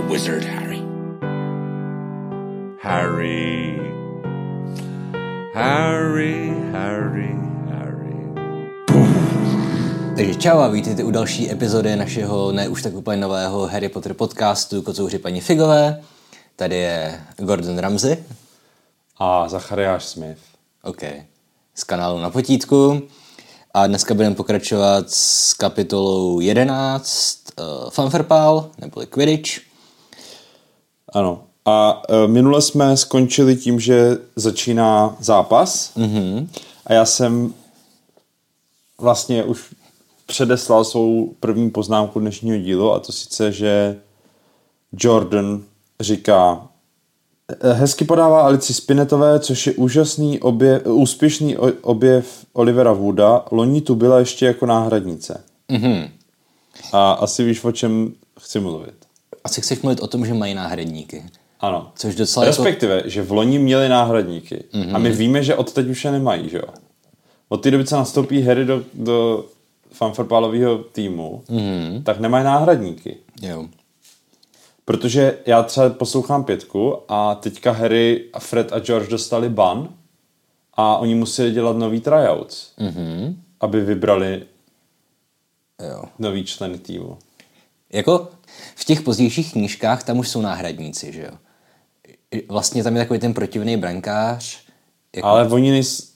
a wizard, Harry. Harry. Harry, Harry, Harry. Takže čau a vítejte u další epizody našeho ne už tak úplně nového Harry Potter podcastu Kocouři paní Figové. Tady je Gordon Ramsay, A Zachariáš Smith. OK, z kanálu Na potítku. A dneska budeme pokračovat s kapitolou 11 uh, Fanfarpal, neboli Quidditch. Ano. A e, minule jsme skončili tím, že začíná zápas. Mm-hmm. A já jsem vlastně už předeslal svou první poznámku dnešního dílu a to sice, že Jordan říká "Eh, hezky podává Alici Spinetové, což je úžasný objev, úspěšný objev Olivera Wooda. Loni tu byla ještě jako náhradnice. Mm-hmm. A asi víš, o čem chci mluvit. Asi chceš mluvit o tom, že mají náhradníky. Ano. Což docela jako... Respektive, že v loni měli náhradníky. Mm-hmm. A my víme, že od teď už je nemají, že jo? Od té doby, co nastoupí Harry do, do fanfarpálového týmu, mm-hmm. tak nemají náhradníky. Jo. Protože já třeba poslouchám pětku a teďka Harry, Fred a George dostali ban a oni museli dělat nový tryouts, mm-hmm. aby vybrali jo. nový členy týmu. Jako v těch pozdějších knížkách tam už jsou náhradníci, že jo? Vlastně tam je takový ten protivný brankář. Jako... Ale oni nejs...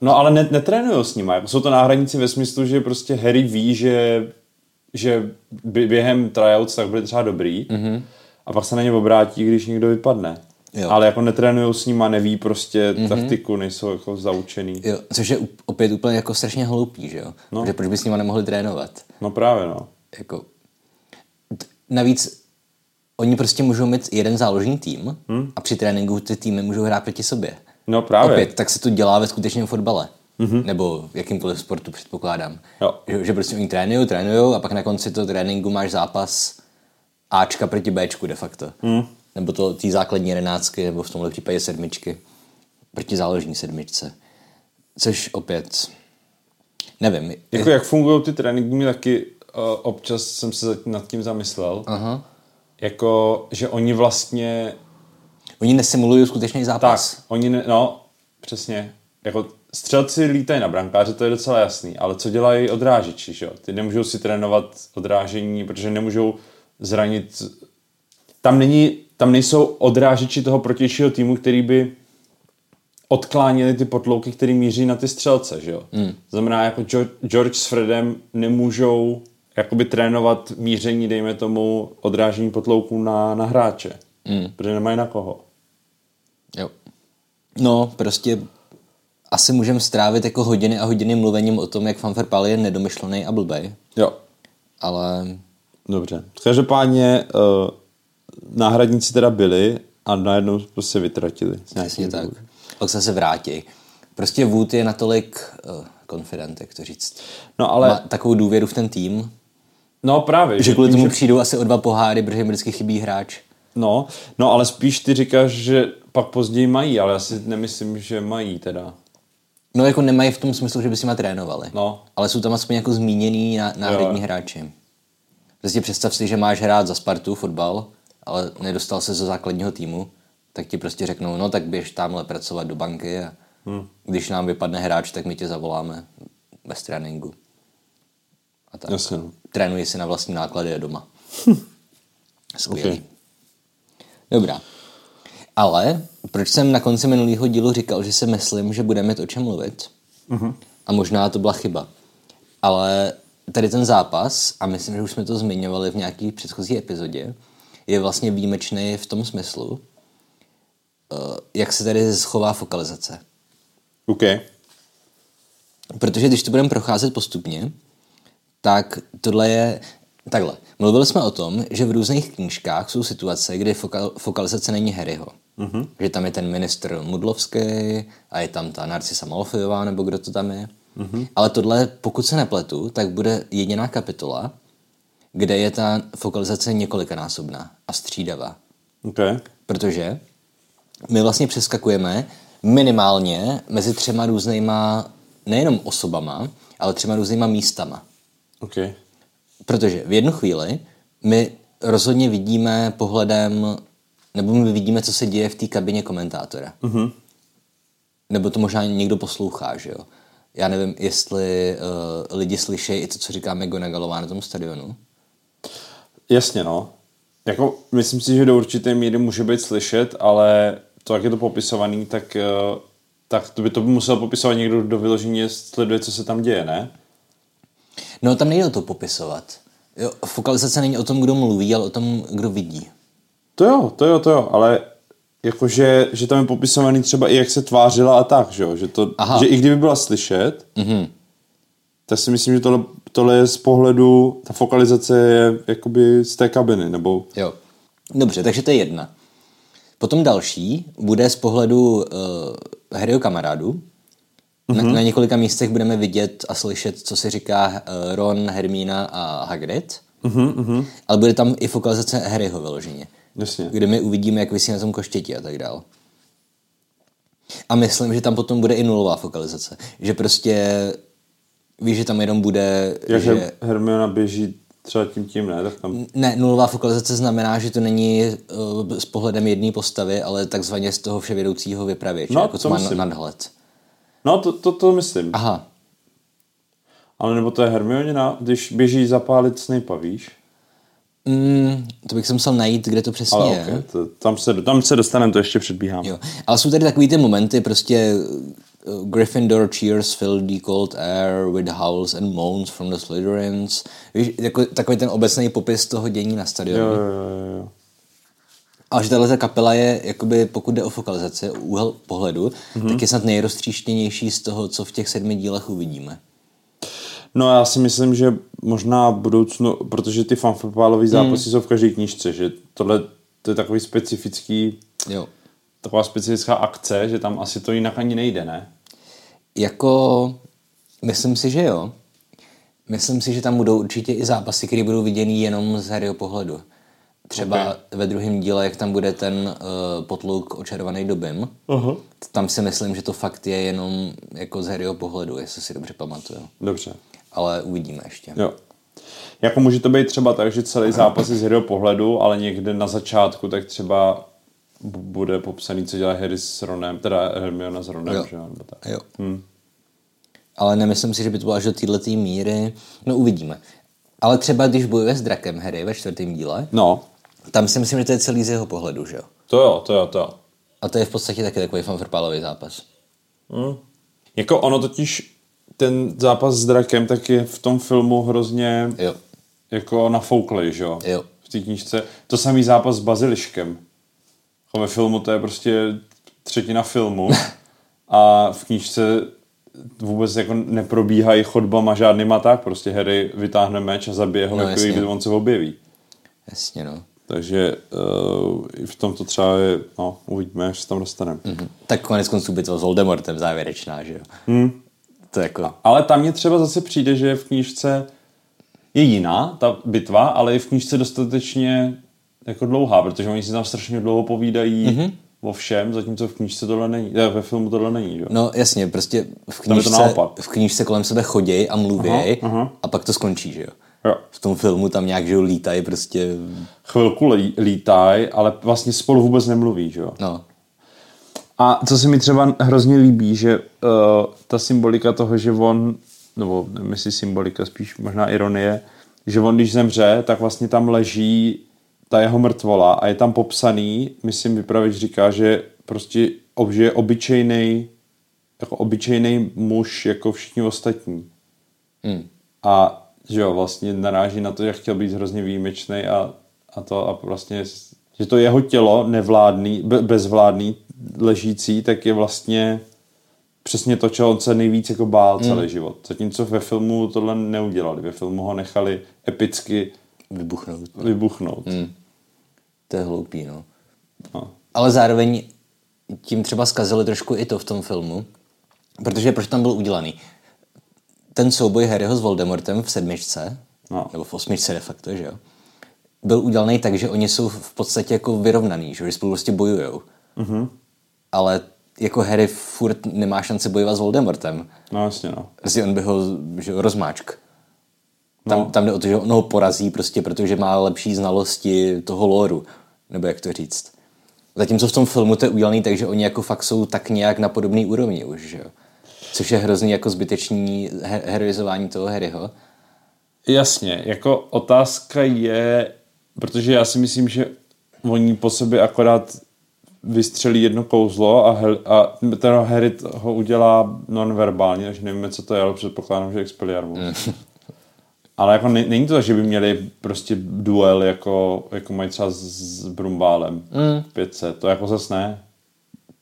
No ale net, netrénují s nimi. Jako jsou to náhradníci ve smyslu, že prostě Harry ví, že, že bě- během tryouts tak bude třeba dobrý mm-hmm. a pak se na ně obrátí, když někdo vypadne. Jo. Ale jako netrénují s nimi, neví prostě mm-hmm. taktiku, nejsou jako zaučený. Jo, což je opět úplně jako strašně hloupý, že jo? No. Že proč by s nima nemohli trénovat? No právě no. Jako... Navíc oni prostě můžou mít jeden záložní tým hmm. a při tréninku ty týmy můžou hrát proti sobě. No právě. Opět, tak se to dělá ve skutečném fotbale. Mm-hmm. Nebo v jakýmkoliv sportu předpokládám. Jo. Že, že prostě oni trénují, trénují a pak na konci toho tréninku máš zápas Ačka proti Bčku de facto. Mm. Nebo to té základní jedenáctky, nebo v tomhle případě sedmičky. Proti záložní sedmičce. Což opět, nevím. Jako jak fungují ty tréninky, mi taky občas jsem se nad tím zamyslel. Aha. Jako, že oni vlastně Oni nesimulují skutečný Tak, zápas. oni, ne, no, přesně. Jako střelci lítají na brankáře, to je docela jasný, ale co dělají odrážeči, že jo? Ty nemůžou si trénovat odrážení, protože nemůžou zranit... Tam, není, tam nejsou odrážeči toho protějšího týmu, který by odkláněli ty potlouky, které míří na ty střelce, že jo? Mm. Znamená, jako George, George s Fredem nemůžou jakoby trénovat míření, dejme tomu, odrážení potlouků na, na hráče. Mm. Protože nemají na koho. Jo. No, prostě asi můžeme strávit jako hodiny a hodiny mluvením o tom, jak Fanfarpal je nedomyšlený a blbej. Jo. Ale Dobře. Každopádně uh, náhradníci teda byli a najednou prostě vytratili. přesně tak. Pak se vrátí. Prostě Wood je natolik uh, confident, jak to říct. No ale, Má takovou důvěru v ten tým, no právě. že kvůli tím, tomu přijdou asi o dva poháry, protože jim vždycky chybí hráč. no, no, ale spíš ty říkáš, že pak později mají, ale já si nemyslím, že mají teda. No jako nemají v tom smyslu, že by si ma trénovali. No. Ale jsou tam aspoň jako zmíněný ná- náhradní hráči. Prostě představ si, že máš hrát za Spartu fotbal, ale nedostal se ze základního týmu, tak ti prostě řeknou, no tak běž tamhle pracovat do banky a hmm. když nám vypadne hráč, tak my tě zavoláme bez tréninku. A tak. Jasně, no. Trénuji si na vlastní náklady a doma. Skvělý. Ok. Dobrá. Ale proč jsem na konci minulého dílu říkal, že si myslím, že budeme mít o čem mluvit? Uh-huh. A možná to byla chyba. Ale tady ten zápas, a myslím, že už jsme to zmiňovali v nějaký předchozí epizodě, je vlastně výjimečný v tom smyslu, eh, jak se tady schová fokalizace. OK. Protože když to budeme procházet postupně, tak tohle je takhle. Mluvili jsme o tom, že v různých knížkách jsou situace, kdy fokal, fokalizace není Harryho. Mm-hmm. Že tam je ten ministr Mudlovský a je tam ta Narcisa Malfoyová, nebo kdo to tam je. Mm-hmm. Ale tohle, pokud se nepletu, tak bude jediná kapitola, kde je ta fokalizace několikanásobná a střídavá. OK. Protože my vlastně přeskakujeme minimálně mezi třema různýma, nejenom osobama, ale třema různýma místama. OK. Protože v jednu chvíli my rozhodně vidíme pohledem, nebo my vidíme, co se děje v té kabině komentátora. Mm-hmm. Nebo to možná někdo poslouchá, že jo? Já nevím, jestli uh, lidi slyší i to, co říká McGonagallová na tom stadionu. Jasně, no. Jako, myslím si, že do určité míry může být slyšet, ale to, jak je to popisovaný, tak, eh, tak to by to by musel popisovat někdo, kdo vyloženě sleduje, co se tam děje, ne? No, tam nejde o to popisovat. Jo, fokalizace není o tom, kdo mluví, ale o tom, kdo vidí. To jo, to jo, to jo, ale jakože, že tam je popisovaný třeba i jak se tvářila a tak, že jo? Že, to, Aha. že i kdyby byla slyšet, Mhm. tak si myslím, že tohle, tohle je z pohledu, ta fokalizace je jakoby z té kabiny, nebo Jo. Dobře, takže to je jedna. Potom další bude z pohledu uh, Harryho kamarádu. Mm-hmm. Na, na několika místech budeme vidět a slyšet, co si říká uh, Ron, Hermína a Hagrid. Mm-hmm. Ale bude tam i fokalizace Harryho vyloženě. jasně. Kde my uvidíme, jak vysí na tom koštěti a tak dál. A myslím, že tam potom bude i nulová fokalizace. Že prostě víš, že tam jenom bude... Jak že... Hermiona běží třeba tím tím, ne? Tak tam... Ne, nulová fokalizace znamená, že to není uh, s pohledem jedné postavy, ale takzvaně z toho vševědoucího vypravěče, No, jako co to má myslím. nadhled. No, to, to, to myslím. Aha, Ale nebo to je Hermionina, když běží zapálit Snape'a, víš? mm, to bych se musel najít, kde to přesně Ale je. okay, to, tam, se, tam se dostaneme, to ještě předbíhám. Jo. Ale jsou tady takový ty momenty, prostě uh, Gryffindor cheers fill the cold air with howls and moans from the Slytherins. Víš, jako, takový ten obecný popis toho dění na stadionu. Jo, jo, jo, jo. A že tahle ta kapela je, jakoby, pokud jde o fokalizaci, úhel pohledu, mm-hmm. tak je snad nejroztříštěnější z toho, co v těch sedmi dílech uvidíme. No já si myslím, že možná v budoucnu, protože ty fanfotbalové zápasy jsou v každé knížce, že tohle to je takový specifický, Jo. taková specifická akce, že tam asi to jinak ani nejde, ne? Jako, myslím si, že jo. Myslím si, že tam budou určitě i zápasy, které budou viděný jenom z Harryho pohledu. Třeba okay. ve druhém díle, jak tam bude ten uh, potluk očarovaný dobem, Aha. tam si myslím, že to fakt je jenom jako z Harryho pohledu, jestli si dobře pamatuju. Dobře. Ale uvidíme ještě. Jo. Jako může to být třeba tak, že celý zápas je z Harryho pohledu, ale někde na začátku tak třeba bu- bude popsaný, co dělá Harry s Ronem, teda Hermiona s Ronem, Jo. že jo, nebo tak. Jo. Hmm. Ale nemyslím si, že by to bylo až do této míry. No uvidíme. Ale třeba když bojuje s drakem Harry ve čtvrtém díle, No, tam si myslím, že to je celý z jeho pohledu, že jo? to jo, to jo, to jo. A to je v podstatě taky takový fanfrpálový zápas. Jako ono totiž, ten zápas s drakem, tak je v tom filmu hrozně Jo. jako nafouklej, že jo? Jo. V té knížce. To samý zápas s baziliškem. Jako ve filmu to je prostě třetina filmu a v knížce vůbec jako neprobíhají chodbama žádnýma tak, prostě Harry vytáhne meč a zabije ho, No, jako když on se objeví. Jasně, no. Takže uh, i v tomto třeba je, no, uvidíme, až se tam dostaneme. Mhm. Tak konec konců bitva s Voldemortem závěrečná, že jo? Hmm. To jako... Ale tam mě třeba zase přijde, že v knížce je jiná ta bitva, ale je v knížce dostatečně jako dlouhá, protože oni si tam strašně dlouho povídají mm-hmm. o všem, zatímco v knížce tohle není, eh, ve filmu tohle není, že? jo? No jasně, prostě v knížce, v knížce kolem sebe chodí a mluví Aha, aha. a pak to skončí, že jo? Jo. V tom filmu tam nějak, že lítají prostě, Chvilku lí, lítaj, ale vlastně spolu vůbec nemluví, že jo? no. A co se mi třeba hrozně líbí, že uh, ta symbolika toho, že on, nebo nevím, jestli symbolika, spíš možná ironie, že on, když zemře, tak vlastně tam leží ta jeho mrtvola a je tam popsaný, myslím, vypravěč říká, že prostě že je obyčejný jako obyčejný muž, jako všichni ostatní. Hmm. A že jo, vlastně naráží na to, jak chtěl být hrozně výjimečný a, a to a vlastně, že to jeho tělo nevládný, be, bezvládný, ležící, tak je vlastně přesně to, čeho on se nejvíc jako bál celý Hmm. život. Zatímco ve filmu tohle neudělali. Ve filmu ho nechali epicky Vybuchnout. vybuchnout. Hmm. To je hloupý, no. No. Ale zároveň tím třeba zkazili trošku i to v tom filmu, protože proč tam byl udělaný? Ten souboj Harryho s Voldemortem v sedmičce, No. nebo v osmičce de facto, že jo, byl udělaný tak, že oni jsou v podstatě jako vyrovnaný, že, spolu prostě bojujou. Mm-hmm. Ale jako Harry furt nemá šanci bojovat s Voldemortem. no jasně, no. Prostě on by ho že, rozmáčk. Tam, no. tam jde o to, že on ho porazí prostě, protože má lepší znalosti toho loru, nebo jak to říct. Zatímco v tom filmu to je udělaný tak, že oni jako fakt jsou tak nějak na podobné úrovni už, že jo. Což je hrozný jako zbytečný her- heroizování toho Harryho. Jasně, jako otázka je, protože já si myslím, že oni po sobě akorát vystřelí jedno kouzlo a, hel, a ten Harry ho udělá nonverbálně, takže nevíme, co to je, ale předpokládám, že Expelliarmus. Mm. ale jako ne, není to tak, že by měli prostě duel, jako, jako mají třeba s, s Brumbálem mm. v 500. To jako zase ne.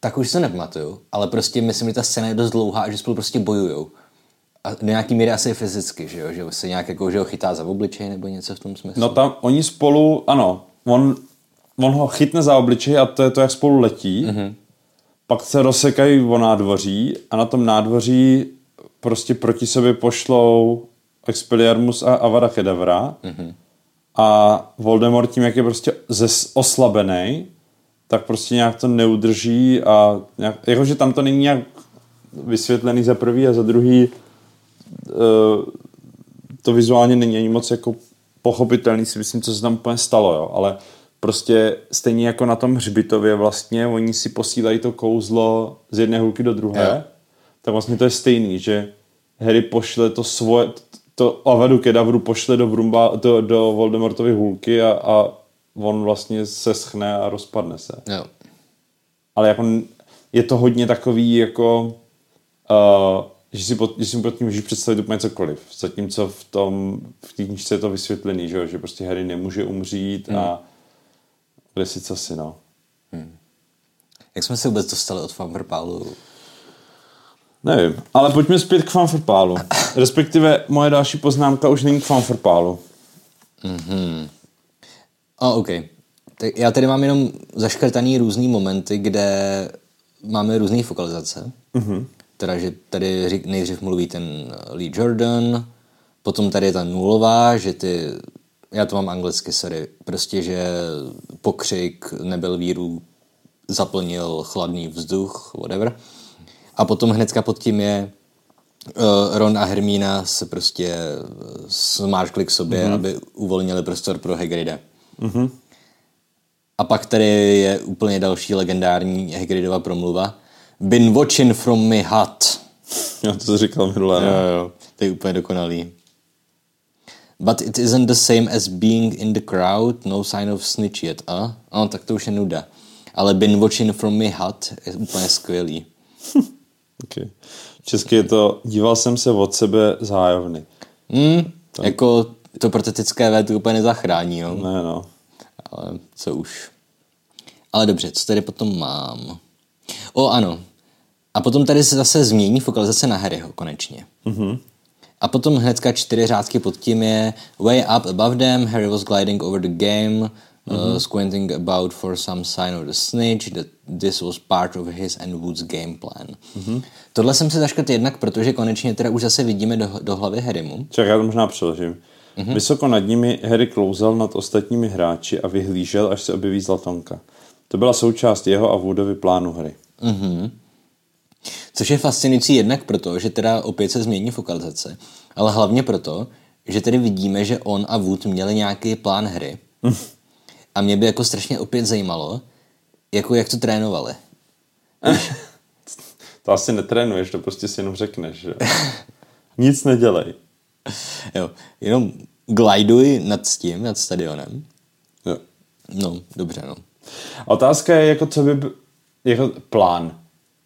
Tak už se nepamatuju, ale prostě myslím, že ta scéna je dost dlouhá a že spolu prostě bojujou. A do nějaký míry asi fyzicky, že jo? Že se nějak jako, že ho chytá za obličej nebo něco v tom smyslu. No tam oni spolu, ano, on, on ho chytne za obličej a to je to, jak spolu letí. Mm-hmm. Pak se rozsekají o nádvoří a na tom nádvoří prostě proti sobě pošlou Expelliarmus a Avada Kedavra. Mm-hmm. A Voldemort tím, jak je prostě zes oslabený, tak prostě nějak to neudrží a nějak, jakože tam to není nějak vysvětlený za prvý a za druhý uh, to vizuálně není ani moc jako pochopitelný, si myslím, co se tam úplně stalo, jo, ale prostě stejně jako na tom hřbitově vlastně, oni si posílají to kouzlo z jedné hulky do druhé, jo. tak vlastně to je stejný, že Harry pošle to svoje, to Avadu Kedavru pošle do, Brumba, do, do Voldemortovy hůlky a, a on vlastně se schne a rozpadne se. Jo. Ale jako je to hodně takový jako uh, že si, pod, že si pod tím můžeš představit úplně cokoliv. Zatímco v tom, v té knižce je to vysvětlený, že, že prostě Harry nemůže umřít hmm. a bude si co si, no. Hmm. Jak jsme se vůbec dostali od Famperpálu? Nevím, ale pojďme zpět k Fanfrpálu. Respektive moje další poznámka už není k Fanfrpálu. Mhm. A OK. Tak já tady mám jenom zaškrtaný různý momenty, kde máme různé fokalizace. Mm-hmm. Teda, že tady nejdřív mluví ten Lee Jordan, potom tady je ta nulová, že ty, já to mám anglicky, sorry, prostě, že pokřik nebyl víru zaplnil chladný vzduch, whatever. A potom hnedka pod tím je uh, Ron a Hermína se prostě smáčkli k sobě, mm-hmm. aby uvolnili prostor pro Hagrida. Mm-hmm. A pak tady je úplně další legendární Hagridova promluva. Been watching from my hut. Já to říkal minulé. Jo, jo, to je úplně dokonalý. But it isn't the same as being in the crowd, no sign of snitch yet, a? Uh? No, tak to už je nuda. Ale been watching from my hut je úplně skvělý. okay. Česky je to, díval jsem se od sebe zájovny. Mm, jako to protetické V to úplně nezachrání, jo? Ne, no. Ale co už. Ale dobře, co tady potom mám? O, ano. A potom tady se zase změní fokalizace na Harryho, konečně. Mm-hmm. A potom hnedka čtyři řádky pod tím je Way up above them, Harry was gliding over the game, mm-hmm. uh, squinting about for some sign of the snitch, that this was part of his and Wood's game plan. Mm-hmm. Tohle jsem si zaškrt jednak, protože konečně teda už zase vidíme do, do hlavy Harrymu. Čak, já to možná přeložím. Mm-hmm. Vysoko nad nimi Harry klouzal nad ostatními hráči a vyhlížel, až se objeví Zlatonka. To byla součást jeho a Woodovy plánu hry. Mm-hmm. Což je fascinující jednak proto, že teda opět se změní fokalizace, ale hlavně proto, že tedy vidíme, že on a Wood měli nějaký plán hry. A mě by jako strašně opět zajímalo, jako jak to trénovali. to asi netrénuješ, to prostě si jenom řekneš, že nic nedělej. Jo, jenom gliduj nad tím, nad stadionem. Jo. No, dobře, no. Otázka je, jako co by, jako plán.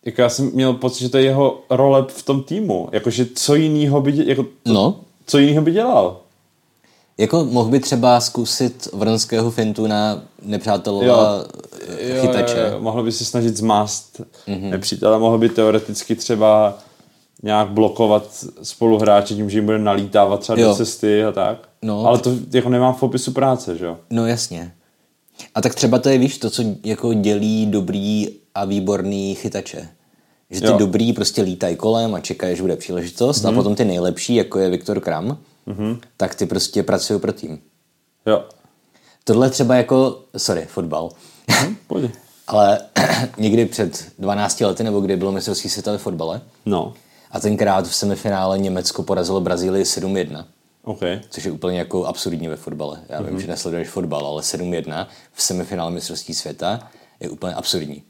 Jako já jsem měl pocit, že to je jeho role v tom týmu. Jakože co jinýho by, jako, no. co jinýho by dělal? Jako mohl by třeba zkusit vronského fintu na nepřátelova jo, chytače. Jo, jo, mohl by se snažit zmást mm-hmm. nepřítele, mohl by teoreticky třeba nějak blokovat spoluhráče tím, že jim bude nalítávat třeba jo. do cesty a tak. No. Ale to jako nemám v popisu práce, že jo? No jasně. A tak třeba to je, víš, to, co jako dělí dobrý a výborný chytače. Že ty jo. dobrý prostě lítají kolem a čekají, že bude příležitost mm-hmm. a mhm. potom ty nejlepší, jako je Viktor Kram, mm-hmm. tak ty prostě pracují pro tým. Jo. Tohle třeba jako, sorry, fotbal. Mhm, pojď. Ale někdy před 12 lety, nebo kdy bylo mistrovství světa ve fotbale. No. A tenkrát v semifinále Německo porazilo Brazílii 7-1. OK. což je úplně jako absurdní ve fotbale. Já Mhm. vím, že nesleduješ fotbal, ale 7-1 v semifinále mistrovství světa je úplně absurdní.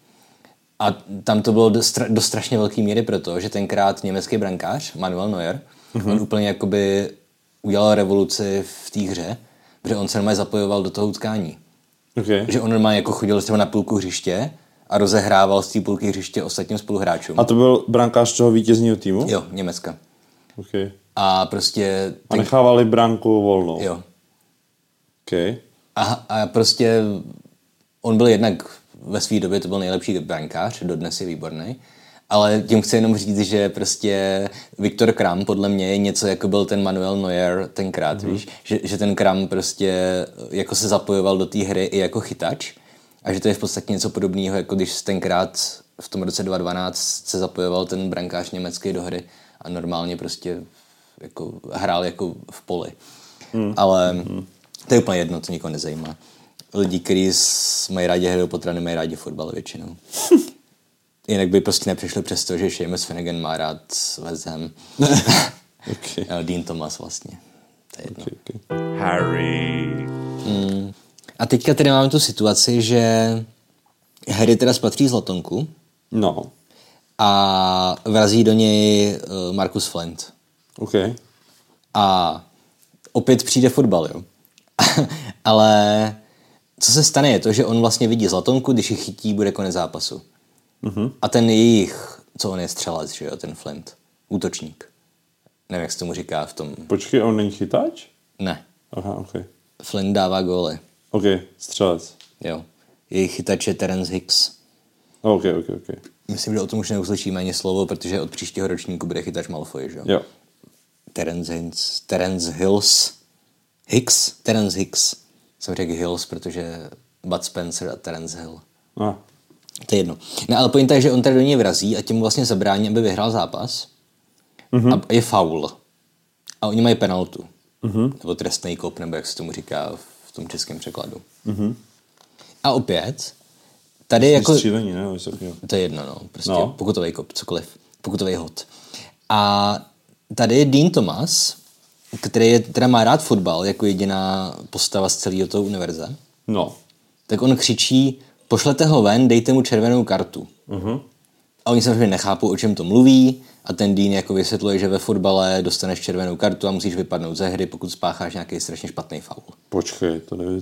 A tam to bylo do, stra- do strašně velké míry proto, že tenkrát německý brankář Manuel Neuer, Mhm. mm-hmm. on úplně jakoby udělal revoluci v té hře, protože on se normálně zapojoval do toho utkání. OK. Že on normálně jako chodil třeba na půlku hřiště a rozehrával z té půlky hřiště ostatním spoluhráčům. A to byl brankář toho vítězního týmu? Jo, Německa. OK. A prostě... A nechávali branku volnou? Jo. OK. A, a prostě on byl jednak ve své době to byl nejlepší brankář, dodnes je výborný, ale tím chci jenom říct, že prostě Viktor Kram podle mě je něco jako byl ten Manuel Neuer tenkrát, mm-hmm. víš, že, že ten Kram prostě jako se zapojoval do té hry i jako chytač a že to je v podstatě něco podobného, jako když tenkrát v tom roce 2012 se zapojoval ten brankář německý do hry a normálně prostě jako hrál jako v poli. Mm. Ale mm. to je úplně jedno, to nikoho nezajímá. Lidi, kteří mají rádi hry potrany, mají rádi fotbal většinou. Jinak by prostě nepřišli přes to, že Seamus Finnegan má rád West Ham. OK. Ale Dean Thomas vlastně. To je jedno. OK, OK. Harry. A teďka tedy máme tu situaci, že Harry teda spatří zlatonku No. a vrazí do něj eh, Marcus Flint. OK. A opět přijde fotbal, jo. Ale co se stane je to, že on vlastně vidí zlatonku, když ji chytí, bude konec zápasu. Mm-hmm. A ten jejich, co on je střelec, že jo, ten Flint, útočník. Nevím, jak se tomu říká v tom... Počkej, on není chytač? Ne, Aha, OK. Flint dává góly, OK, střelec. jo. Jejich chytač je Terence Hicks. OK, OK, OK. Myslím, že o tom už neuslyšíme ani slovo, protože od příštího ročníku bude chytač Malfoy, že jo? Jo. Terence, Hins, Terence Hills. Hicks? Terence Hicks. Jsem řekl Hills, protože Bud Spencer a Terence Hill. Ah. To je jedno. No ale pointa je, že on tady do něj vrazí a tím mu vlastně zabrání, aby vyhrál zápas. Mm-hmm. A je faul. A oni mají penaltu. Mm-hmm. Nebo trestný kop, nebo jak se tomu říká v tom českém překladu. Mm-hmm. A opět, tady jako... Vystřílení, ne? To je jedno, no. Prostě No. no. pokutový kop, cokoliv. Pokutový hod. A tady je Dean Thomas, který je, teda má rád fotbal jako jediná postava z celého toho univerza. No. Tak on křičí, pošlete ho ven, dejte mu červenou kartu. Uh-huh. A oni samozřejmě nechápou, o čem to mluví a ten Dean jako vysvětluje, že ve fotbale dostaneš červenou kartu a musíš vypadnout ze hry, pokud spácháš nějaký strašně špatný faul. Počkej, to, nevím,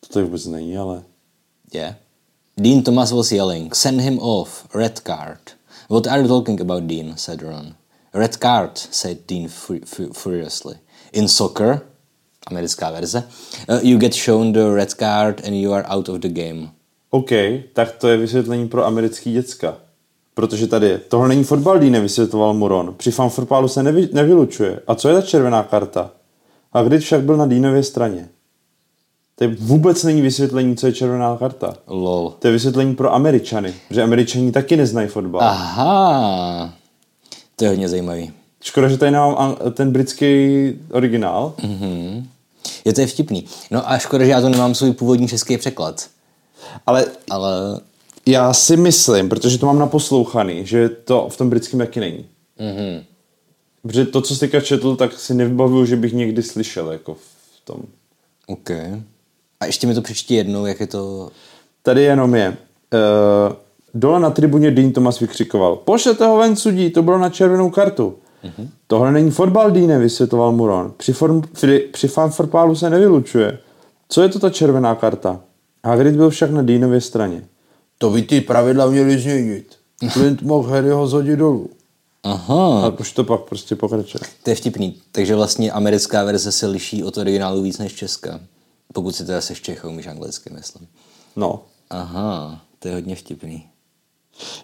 to tady vůbec není, ale... Yeah. Dean Thomas was yelling, send him off, red card. What are you talking about, Dean? said Ron. Red card, said Dean fu- fu- furiously. In soccer, americká verze, uh, you get shown the red card and you are out of the game. OK, tak to je vysvětlení pro americký děcka. Protože tady je, tohle není fotbal, Dý nevysvětloval Muron. Při fanfotbalu se nevy, nevylučuje. A co je ta červená karta? A když však byl na Dýnově straně? To je vůbec není vysvětlení, co je červená karta. Lol. To je vysvětlení pro Američany, protože Američani taky neznají fotbal. Aha, to je hodně zajímavý. Škoda, že tady nemám ten britský originál. Je to je vtipný. No a škoda, že já to nemám svůj původní český překlad. Ale Ale já si myslím, protože to mám naposlouchaný, že to v tom britském taky není. mhm. Protože to, co jsi četl, tak si nevybavuju, že bych někdy slyšel jako v tom. OK. A ještě mi to přečti jednou, jak je to... Tady jenom je. Uh, dole na tribuně Dean Thomas vykřikoval. Pošlete ho ven sudí, to bylo na červenou kartu. Mm-hmm. Tohle není fotbal, Deane, vysvětloval Muron. Při, form, při, při fanfrpálu se nevylučuje. Co je to ta červená karta? Hagrid byl však na Deanově straně. To by ty pravidla měli změnit. Flint mohl Harryho zhodit dolů. Aha. A už to pak prostě pokračuje. To je vtipný. Takže vlastně americká verze se liší od originálu víc než česká. Pokud si teda seš Čech a umíš anglicky, myslím. No. Aha, to je hodně vtipný.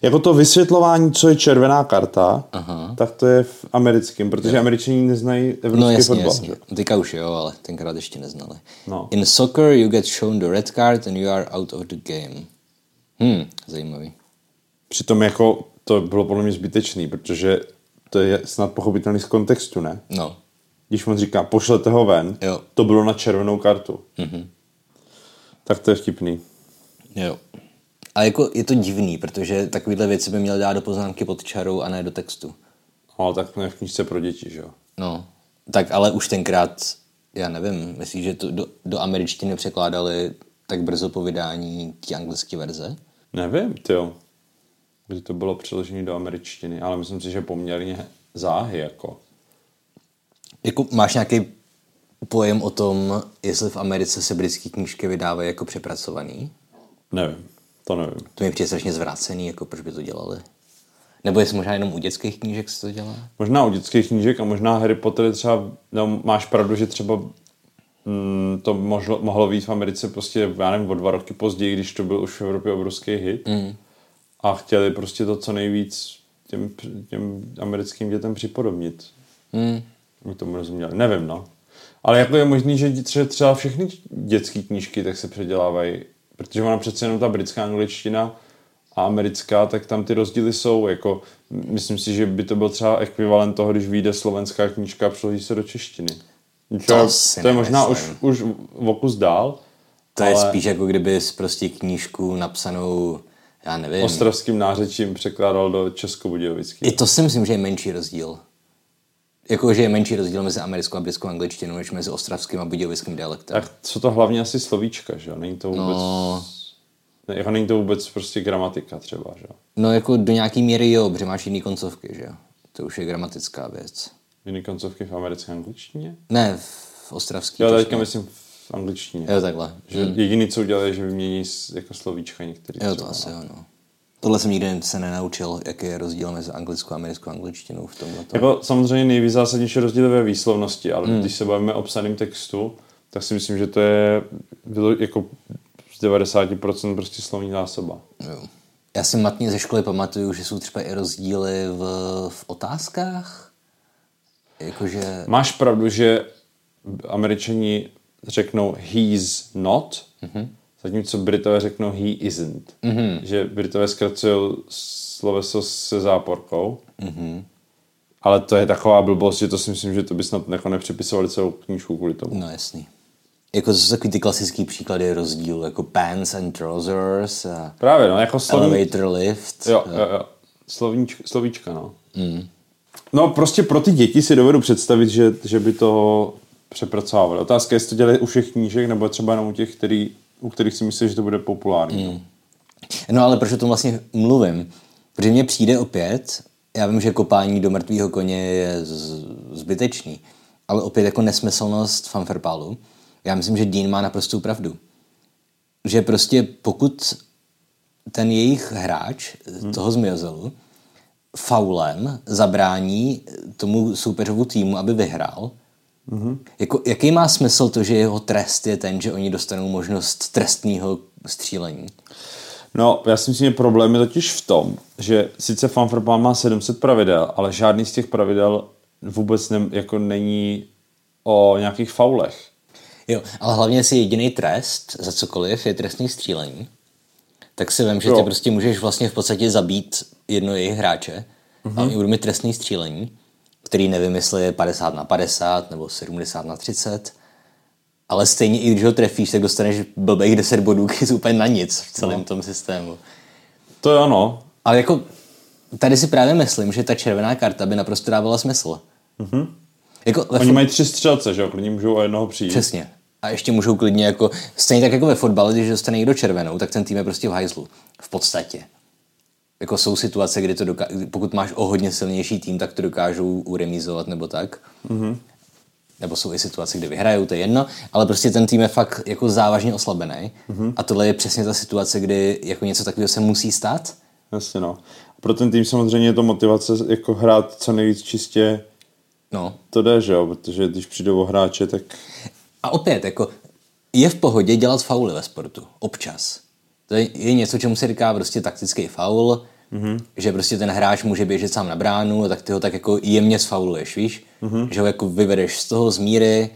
Jako to vysvětlování, co je červená karta, Aha. tak to je v americkém, protože američani neznají evropský No jasně, fotbal. jasně. že? Teďka už jo, ale tenkrát ještě neznali. No. In soccer you get shown the red card and you are out of the game. Hm, zajímavý. Přitom jako to bylo podle mě zbytečný, protože to je snad pochopitelný z kontextu, ne? No, Když on říká, pošlete ho ven, Jo. to bylo na červenou kartu. Mhm. Tak to je vtipný. jo. A jako je to divný, protože takovýhle věci by měl dát do poznámky pod čarou a ne do textu. Ale tak to je v knížce pro děti, že jo? No, Tak ale už tenkrát, já nevím, myslíš, že to do, do američtiny překládali tak brzo po vydání té anglické verze? Nevím, jo. Kdy to bylo přeložené do američtiny, ale myslím si, že poměrně záhy, jako. Jako máš nějaký pojem o tom, jestli v Americe se britské knížky vydávají jako přepracovaný? Nevím, to nevím. To mi přijde strašně zvrácený, jako proč by to dělali. Nebo jestli možná jenom u dětských knížek se to dělá? Možná u dětských knížek a možná Harry Potter třeba, no, máš pravdu, že třeba mm, to možlo, mohlo být v Americe prostě, já nevím, o dva roky později, když to byl už v Evropě obrovský hit. Mm. A chtěli prostě to co nejvíc těm, těm americkým dětem připodobnit. Mm. My tomu rozuměli. Nevím, no. Ale jako je možný, že třeba, třeba všechny dětské knížky tak se předělávají, protože ona přece jenom ta britská angličtina a americká, tak tam ty rozdíly jsou. Jako, myslím si, že by to byl třeba ekvivalent toho, když vyjde slovenská knížka a přeloží se do češtiny. To, si to je možná už, už o kus dál. To je ale spíš jako kdyby prostě knížku napsanou, já nevím. Ostravským nářečím překládal do českobudějovický. I to si myslím, že je menší rozdíl. Jako, že je menší rozdíl mezi americkou a britskou angličtinou, než mezi ostravským a budějovickým dialektem. Tak jsou to hlavně asi slovíčka, že jo? Není to vůbec... No. Ne, jako není to vůbec prostě gramatika třeba, že jo? No jako do nějaký míry jo, protože máš jiný koncovky, že jo. To už je gramatická věc. Jiný koncovky v americké angličtině? Ne, v ostravský. Jo, teďka myslím v angličtině. Jo, takhle. Že jediný, co udělali, je, že vymění jako slovíčka některý. Jo, to asi no. jo, no. Tohle jsem nikdy se nenaučil, jaký je rozdíl mezi anglickou a americkou angličtinou v tomhle. Jako samozřejmě nejvíc zásadnější rozdíl je ve výslovnosti, ale hmm. když se bavíme o psaném textu, tak si myslím, že to je jako z 90% prostě slovní zásoba. Jo. Já si matně ze školy pamatuju, že jsou třeba i rozdíly v, v otázkách. Jakože... Máš pravdu, že američani řeknou he's not, mm-hmm. zatímco Britové řeknou he isn't. Mm-hmm. Že Britové zkracují sloveso se záporkou. Mm-hmm. Ale to je taková blbost, že to si myslím, že to by snad jako nepřepisovali celou knížku kvůli tomu. No jasný. Jako to jsou takový ty klasický příklady rozdílu, jako pants and trousers a Právě, no, jako slovní... elevator lift. Jo, jo, jo. Slovíčka, slovíčka, no. Mm. No prostě pro ty děti si dovedu představit, že, že by to přepracovávali. Otázka je, jestli to dělají u všech knížek, nebo třeba jenom u těch, který, u kterých si myslíš, že to bude populární. Mm. No ale proč o tom vlastně mluvím? Protože mně přijde opět, já vím, že kopání do mrtvého koně je z- zbytečný, ale opět jako nesmyslnost fanfarpálu. Já myslím, že Dean má naprostou pravdu. Že prostě pokud ten jejich hráč toho zmiozelu faulem zabrání tomu soupeřovu týmu, aby vyhrál, mm-hmm. jako, jaký má smysl to, že jeho trest je ten, že oni dostanou možnost trestného střílení? No, já si myslím, že problém je totiž v tom, že sice fanfarbal má 700 pravidel, ale žádný z těch pravidel vůbec ne, jako není o nějakých faulech. Jo, ale hlavně jestli jediný trest za cokoliv je trestný střílení, tak si vím, že Jo. ty prostě můžeš vlastně v podstatě zabít jedno jejich hráče mm-hmm. a oni budou mít trestný střílení, který nevím, jestli je 50 na 50 nebo 70 na 30, ale stejně i když ho trefíš, tak dostaneš blbých 10 bodů, který jsou úplně na nic v celém no. tom systému. To je ano. Ale jako tady si právě myslím, že ta červená karta by naprosto dávala smysl. Mm-hmm. Jako Oni fot- mají tři střelce, že jo? Klidně můžou o jednoho přijít. Přesně. A ještě můžou klidně jako, stejně tak jako ve fotbale, když dostane někdo červenou, tak ten tým je prostě v hajzlu. V podstatě. Jako jsou situace, kdy to doká- pokud máš o hodně silnější tým, tak to dokážou uremizovat nebo tak. Mm-hmm. Nebo jsou i situace, kde vyhrajou, to je jedno, ale prostě ten tým je fakt jako závažně oslabený. Mm-hmm. A tohle je přesně ta situace, kdy jako něco takového se musí stát. Jasně, no. Pro ten tým samozřejmě je to motivace jako hrát co nejvíc čistě No. to jde, že jo? Protože když přijdou o hráče, tak A opět, jako je v pohodě dělat fauly ve sportu. Občas. To je, je něco, čemu se říká prostě taktický faul, mm-hmm. že prostě ten hráč může běžet sám na bránu, tak ty ho tak jako jemně sfauluješ, víš? Mm-hmm. Že ho jako vyvedeš z toho z míry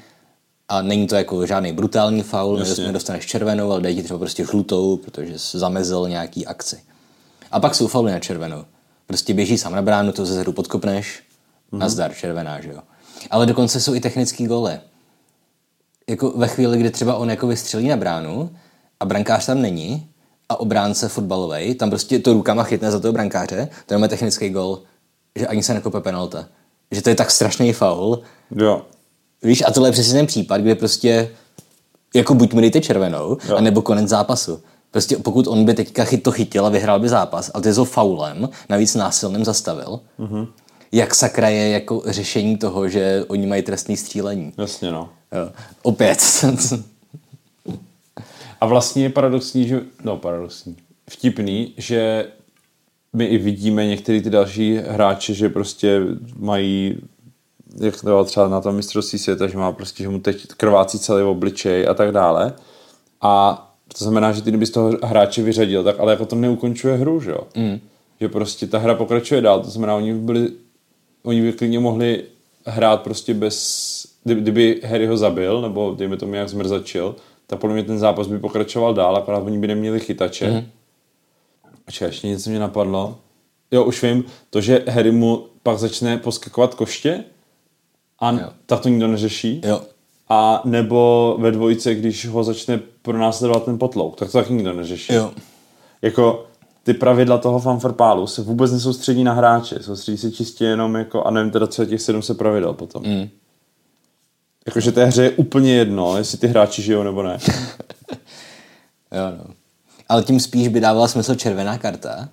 a není to jako žádný brutální faul, nedostaneš červenou, ale dají ti třeba prostě žlutou, protože jsi zamezil nějaký akci. A pak jsou fauly na červenou. Prostě běží sám na bránu, to ze zadu podkopneš, mm-hmm. nazdar, červená, že jo. Ale dokonce jsou i technický góly jako ve chvíli, kdy třeba on jako vystřelí na bránu a brankář tam není a obránce fotbalový, tam prostě to rukama chytne za toho brankáře, to je technický gol, že ani se nekope penalta. Že to je tak strašný faul, jo. Víš, a tohle je přesně ten případ, kde prostě jako buď mu dejte červenou, Jo. anebo konec zápasu. Prostě pokud on by teďka chyt to chytil a vyhrál by zápas, ale ty ho faulem, navíc násilným zastavil, mm-hmm. jak sakra je jako řešení toho, že oni mají trestný střílení. Jasně, no. Jo. Opět. A vlastně je paradoxní, že, no paradoxní, vtipný, že my i vidíme některý ty další hráče, že prostě mají jak to třeba na tom mistrovství světa, že má prostě, že mu teď krvácí celý obličej a tak dále. A to znamená, že ty kdyby z toho hráče vyřadil, tak ale jako to neukončuje hru, že jo? Mm. Že prostě ta hra pokračuje dál, to znamená, oni by byli, oni by klidně mohli hrát prostě bez, kdyby, kdyby Harry ho zabil, nebo dejme tomu jak zmrzačil, tak podle mě ten zápas by pokračoval dál, akorát oni by neměli chytače. Mm. A ještě něco mě napadlo. Jo, už vím, to, že Harry mu pak začne poskakovat koště a Jo. tak to nikdo neřeší. jo. A nebo ve dvojice, když ho začne pronásledovat ten potlouk, tak to taky nikdo neřeší. Jo. Jako ty pravidla toho fanfarpálu se vůbec nesoustředí na hráče, soustředí se čistě jenom jako, a nevím teda, co je těch 700 pravidel potom. Mm. Jakože té hře je úplně jedno, jestli ty hráči žijou nebo ne. Jo, no. Ale tím spíš by dávala smysl červená karta,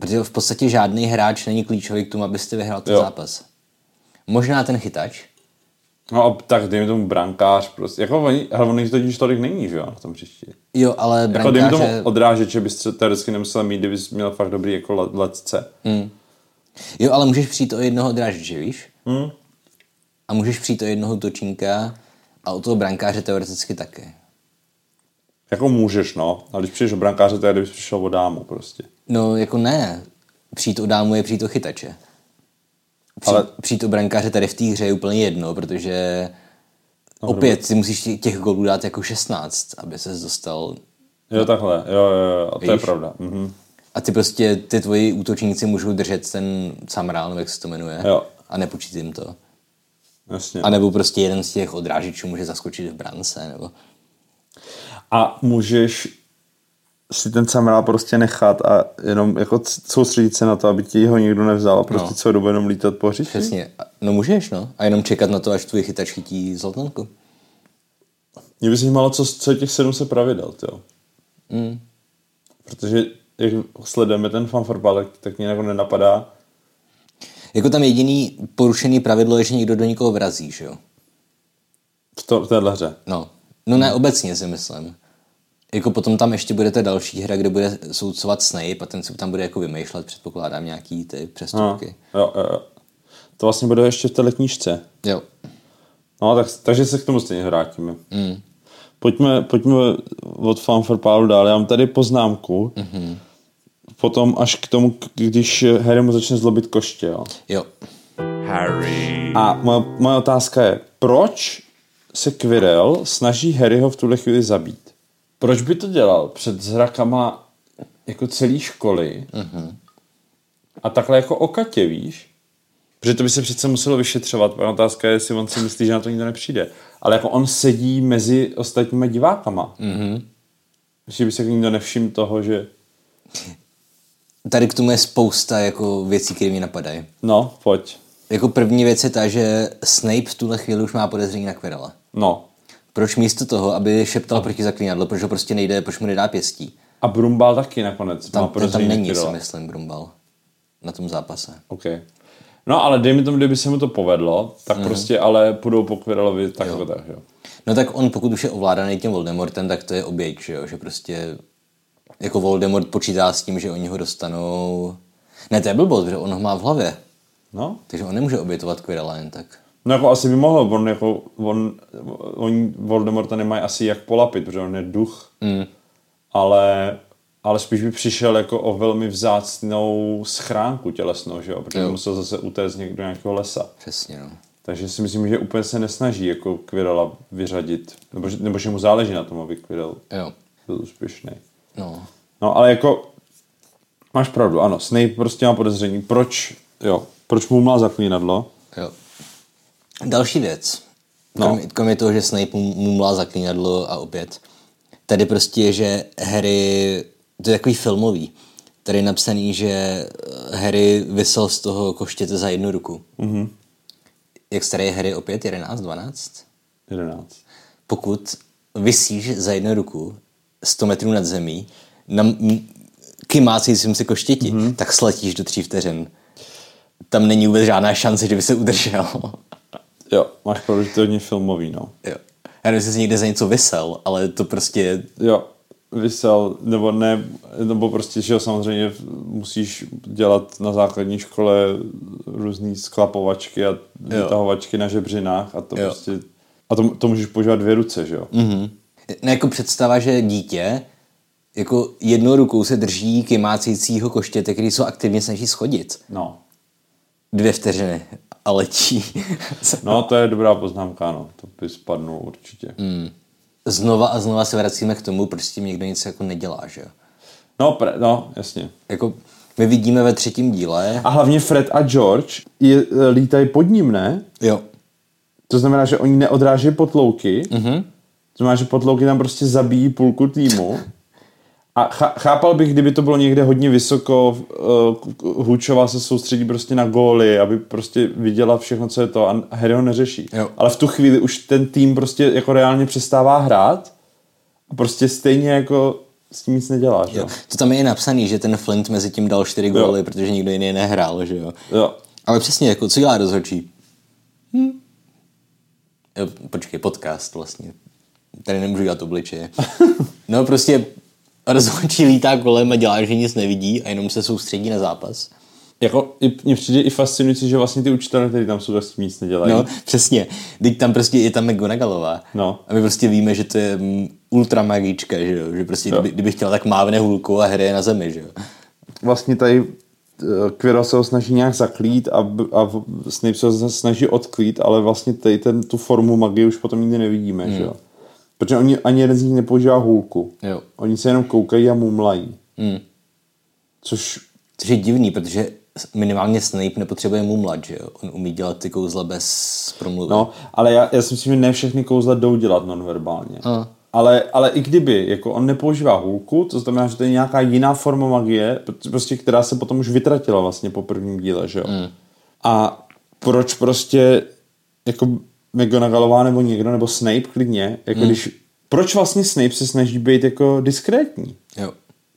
protože v podstatě žádný hráč není klíčový k tomu, abyste vyhrál ten Jo. zápas. Možná ten chytač, No a tak dejme tomu brankář prostě. Jako oni, ale on jich totiž tolik není, že jo, na tom příští. jo, ale Jako dejme tomu brankáře... odrážeče bys teoreticky nemusel mít, kdybys měl fakt dobrý jako le- letce. Jo, ale můžeš přijít o jednoho dráždiče, víš? Hmm. A můžeš přijít o jednoho točínka a o toho brankáře teoreticky taky. Jako můžeš, no. Ale když přijdeš o brankáře, to je, kdybys přišel o dámu prostě. No, jako ne. Přijít o dámu je přijít o chytače. Přijít, Ale- přijít o brankáře tady v té hře je úplně jedno, protože opět ty musíš tě- těch gólů dát jako 16, aby ses dostal Jo, takhle, jo, jo, jo, a to je pravda. Mhm. A ty prostě, ty tvoji útočníci můžou držet ten samrál, jak se to jmenuje, Jo. a nepočít jim to. Jasně. A nebo prostě jeden z těch odrážičů může zaskočit v brance, nebo... A můžeš si ten samrál prostě nechat a jenom jako soustředit se na to, aby ti ho nikdo nevzal a prostě No. celou dobu jenom lítat po hřišti. Přesně. A- No můžeš, no. A jenom čekat na to, až tvůj chytač chytí zlatanku. Mě by zajímalo, co, co je těch 700 pravidel, jo. Mm. Protože jak sledujeme ten fanfarbal, tak, tak mě jako nenapadá. Jako tam jediný porušený pravidlo je, že někdo do někoho vrazí, že jo? V, to, v téhle hře. No. No ne, obecně si myslím. Jako potom tam ještě bude ta další hra, kde bude soudcovat Snape a ten se tam bude jako vymýšlet, předpokládám, nějaký ty No, přestupky. jo, jo, jo. To vlastně bude ještě v té knížce. Jo. No, tak, takže se k tomu stejně vrátíme. Mm. Pojďme, pojďme od fanfarpálu dál. Já mám tady poznámku. Mm-hmm. Potom až k tomu, když Harry mu začne zlobit koště. Jo. Jo. Harry. A moje, moje otázka je, proč se Quirrell snaží Harryho v tuhle chvíli zabít? Proč by to dělal před zrakama jako celé školy mm-hmm. a takhle jako o Katě, víš? Protože to by se přece muselo vyšetřovat. Moje otázka je, jestli on si myslí, že na to nikdo nepřijde. Ale jako on sedí mezi ostatními divákama. Mm-hmm. Že by se nikdo nevšiml toho, že... Tady k tomu je spousta jako věcí, které mi napadají. No, pojď. Jako první věc je ta, že Snape v tuhle chvíli už má podezření na Quirrella. No. Proč místo toho, aby šeptal proti zaklínadlo, proč ho prostě nejde, proč mu nedá pěstí? A Brumbal taky nakonec. Tam, má tam, podezření tam není, si myslím, Brumbal na tom zápase. OK. No ale dejme tomu, kdyby se mu to povedlo, tak mm. prostě ale půjdou po Quirrellovi tak jako tak, jo. No tak on, pokud už je ovládaný tím Voldemortem, tak to je oběť, že jo? Že prostě jako Voldemort počítá s tím, že oni ho dostanou... Ne, to je blbost, že on ho má v hlavě. No, Takže on nemůže obětovat Quirrella jen tak. no jako asi by mohl, on jako, on, on Voldemorta nemají asi jak polapit, protože on je duch, mm. ale, ale spíš by přišel jako o velmi vzácnou schránku tělesnou, že jo, protože Jo. musel zase utéct někdo do nějakého lesa. Přesně, no. Takže si myslím, že úplně se nesnaží jako Quirrella vyřadit, nebo, že- nebo že mu záleží na tom, aby Quirrell Jo. byl úspěšný. No. No, ale jako máš pravdu, ano, Snape prostě má podezření. Proč, jo, proč mu má zaklínadlo? Jo. Další věc. No. Kromě, kromě toho, že Snape mu, mlá zaklínadlo a opět. Tady prostě je, že Harry, to je takový filmový. Tady je napsaný, že Harry vysel z toho koštěte za jednu ruku. Mm-hmm. jak starý je Harry opět? 11, 12? 11. Pokud vysíš za jednu ruku 100 metrů nad zemí na m- kymácícím se koštěti, mm-hmm. tak sletíš do tří vteřin. Tam není vůbec žádná šance, že by se udržel. Jo, máš pravdu, že to je filmový, no. jo. Já nevím, jestli jsi někde za něco vysel, ale to prostě... Jo, vysel, nebo ne, nebo prostě, že jo, samozřejmě musíš dělat na základní škole různý sklapovačky a vytahovačky na žebřinách a to Jo. prostě, a to, to můžeš používat dvě ruce, že jo? Mm. Ne, jako představa, že dítě jako jednou rukou se drží kymácícího koštěte, který jsou aktivně snaží schodit. No. Dvě vteřiny a letí. No, to je dobrá poznámka, no. To by spadnul určitě. Mm. znova a znova se vracíme k tomu, proč s tím někdo nic jako nedělá, že jo. No, pre, no, jasně. Jako my vidíme ve třetím díle, A hlavně Fred a George je, lítají pod ním, ne? jo, To znamená, že oni neodrážejí potlouky. Mm-hmm. To znamená, že potlouky tam prostě zabíjí půlku týmu. A chápal bych, kdyby to bylo někde hodně vysoko, uh, Hučová se soustředí prostě na góly, aby prostě viděla všechno, co je to a Harry ho neřeší. Jo. Ale v tu chvíli už ten tým prostě jako reálně přestává hrát a prostě stejně jako s tím nic nedělá, že jo? jo. To tam je napsaný, že ten Flint mezi tím dal čtyři góly, protože nikdo jiný nehrál, že jo. jo. Ale přesně, jako co dělá rozhodčí? Hm. Jo, počkej, podcast vlastně. Tady nemůžu dělat obličeje. No prostě rozhodčí lítá kolem a dělá, že nic nevidí a jenom se soustředí na zápas. Jako, mně přijde i fascinující, že vlastně ty učitelé, kteří tam jsou, tím nic nedělají. No, přesně. Teď tam prostě je tam McGonagallová. No. A my prostě víme, že to je mm, ultra magička, že jo. Že prostě, kdyby, kdyby chtěla, tak mávne hůlku a hry je na zemi, že jo. vlastně tady eh, Quirrell se ho snaží nějak zaklít a, a Snape se ho snaží odklít, ale vlastně tady ten, tu formu magie už potom nikdy nevidíme, hmm. že jo? Protože oni, ani jeden z nich nepoužívá hůlku. Jo. Oni se jenom koukají a mumlají. Hmm. Což, Což je divný, protože minimálně Snape nepotřebuje mumlat, že jo. On umí dělat ty kouzla bez promluvy. no, ale já, já si myslím, že ne všechny kouzla jdou dělat nonverbálně. A. Ale, ale i kdyby, jako on nepoužívá hůlku, to znamená, že to je nějaká jiná forma magie, prostě, která se potom už vytratila vlastně po prvním díle, že jo. Mm. A proč prostě jako McGonagallová nebo někdo, nebo Snape klidně, jako mm. když, proč vlastně Snape se snaží být jako diskrétní? Jo.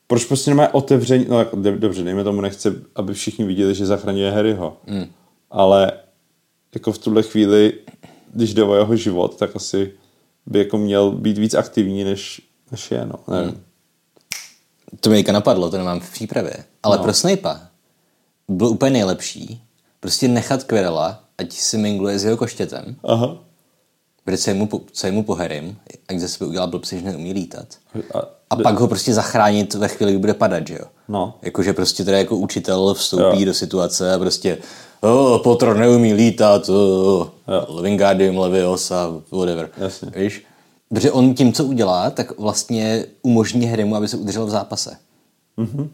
Proč prostě nemá otevření, no jako, dobře, dejme tomu, nechce, aby všichni viděli, že zachraňuje Harryho. Mm. Ale jako v tuhle chvíli, když jde o jeho život, tak asi by jako měl být víc aktivní, než, než je, no. Nevím. Mm. To mi teďka napadlo, to nemám v přípravě. Ale no. pro Snape'a bylo úplně nejlepší prostě nechat Quirrella, ať si mingluje s jeho koštětem, Aha. protože co je mu, co je mu po Harrym, ať ze sebe udělal blbci, že neumí lítat. A, A pak ho prostě zachránit ve chvíli, kdy bude padat, že jo? No. Jakože prostě teda jako učitel vstoupí Jo. do situace a prostě oh, Potter neumí lítat, oh, Wingardium Leviosa, whatever. Jasně. Víš? Protože on tím, co udělá, tak vlastně umožní Harrymu, aby se udržel v zápase. Mhm.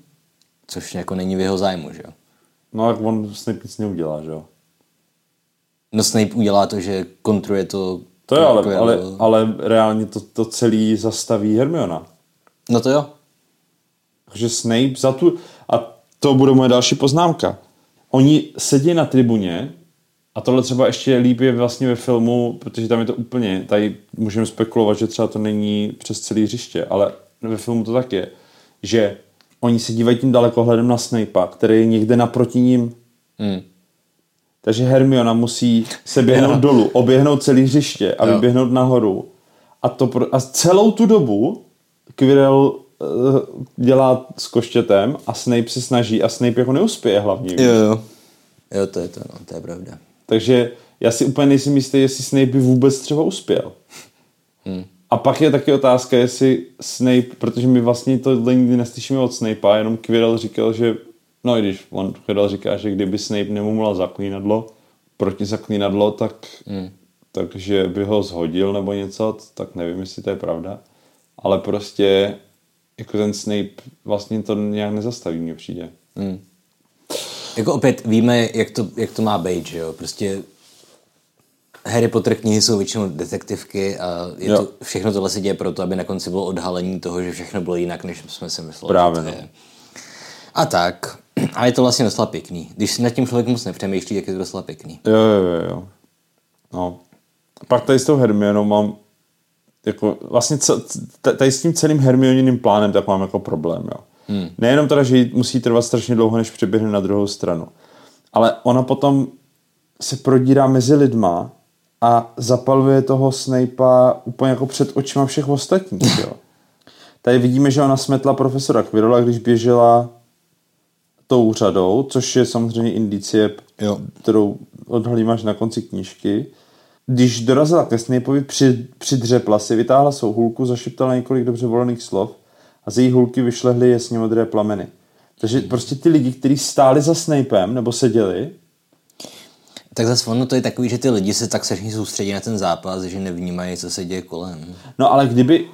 Což jako není v jeho zájmu, že jo? no, jak on Snape nic neudělá, že jo. No Snape udělá to, že kontruje to... To je ale, jako- ale, ale reálně to, to celý zastaví Hermiona. No to jo. Takže Snape za tu... A to bude moje další poznámka. Oni sedí na tribuně a tohle třeba ještě líp je vlastně ve filmu, protože tam je to úplně, tady můžeme spekulovat, že třeba to není přes celý hřiště, ale ve filmu to tak je, že oni se dívají tím dalekohledem na Snape'a, který je někde naproti ním. Hmm. Takže Hermiona musí se běhnout Jo. dolů, oběhnout celý hřiště a vyběhnout nahoru. A, to pro, a celou tu dobu Quirrell uh, dělá s koštětem a Snape se snaží a Snape jako neuspěje hlavně. Jo, jo. Jo, to je to, no, to je pravda. Takže já si úplně nejsem jistý, jestli Snape by vůbec třeba uspěl. Hmm. A pak je taky otázka, jestli Snape, protože my vlastně to nikdy neslyšíme od Snape'a, jenom Quirrell říkal, že, no i když on Quirrell říká, že kdyby Snape nemumlal zaklínadlo, proti zaklínadlo, tak, Hmm. takže by ho zhodil nebo něco, tak nevím, jestli to je pravda. Ale prostě jako ten Snape vlastně to nějak nezastaví, mně přijde. Hmm. Jako opět víme, jak to, jak to má být, že jo? Prostě Harry Potter knihy jsou většinou detektivky a je Jo. to, všechno tohle se děje proto, aby na konci bylo odhalení toho, že všechno bylo jinak, než jsme si mysleli. Právě, no. A tak. A je to vlastně docela pěkný. Když si nad tím člověk moc nepřemýšlí, jak je to docela pěkný. Jo, jo, jo, jo. No. Pak tady s tou Hermionou mám jako vlastně tady s tím celým Hermioniným plánem tak mám jako problém, jo. Hmm. Nejenom teda, že musí trvat strašně dlouho, než přeběhne na druhou stranu, ale ona potom se prodírá mezi lidma a zapaluje toho Snape'a úplně jako před očima všech ostatních, jo. Tady vidíme, že ona smetla profesora Quirrella, když běžela tou řadou, což je samozřejmě indicie, Jo. kterou odhalím až na konci knížky. Když dorazila ke Snapeovi, při, přidřepla si, vytáhla svou hůlku, zašeptala několik dobře volených slov a z její hůlky vyšlehly jasně modré plameny. Takže prostě ty lidi, kteří stáli za Snapem nebo seděli, Tak zase ono to je takový, že ty lidi se tak strašně soustředí na ten zápas, že nevnímají, co se děje kolem. No ale kdyby,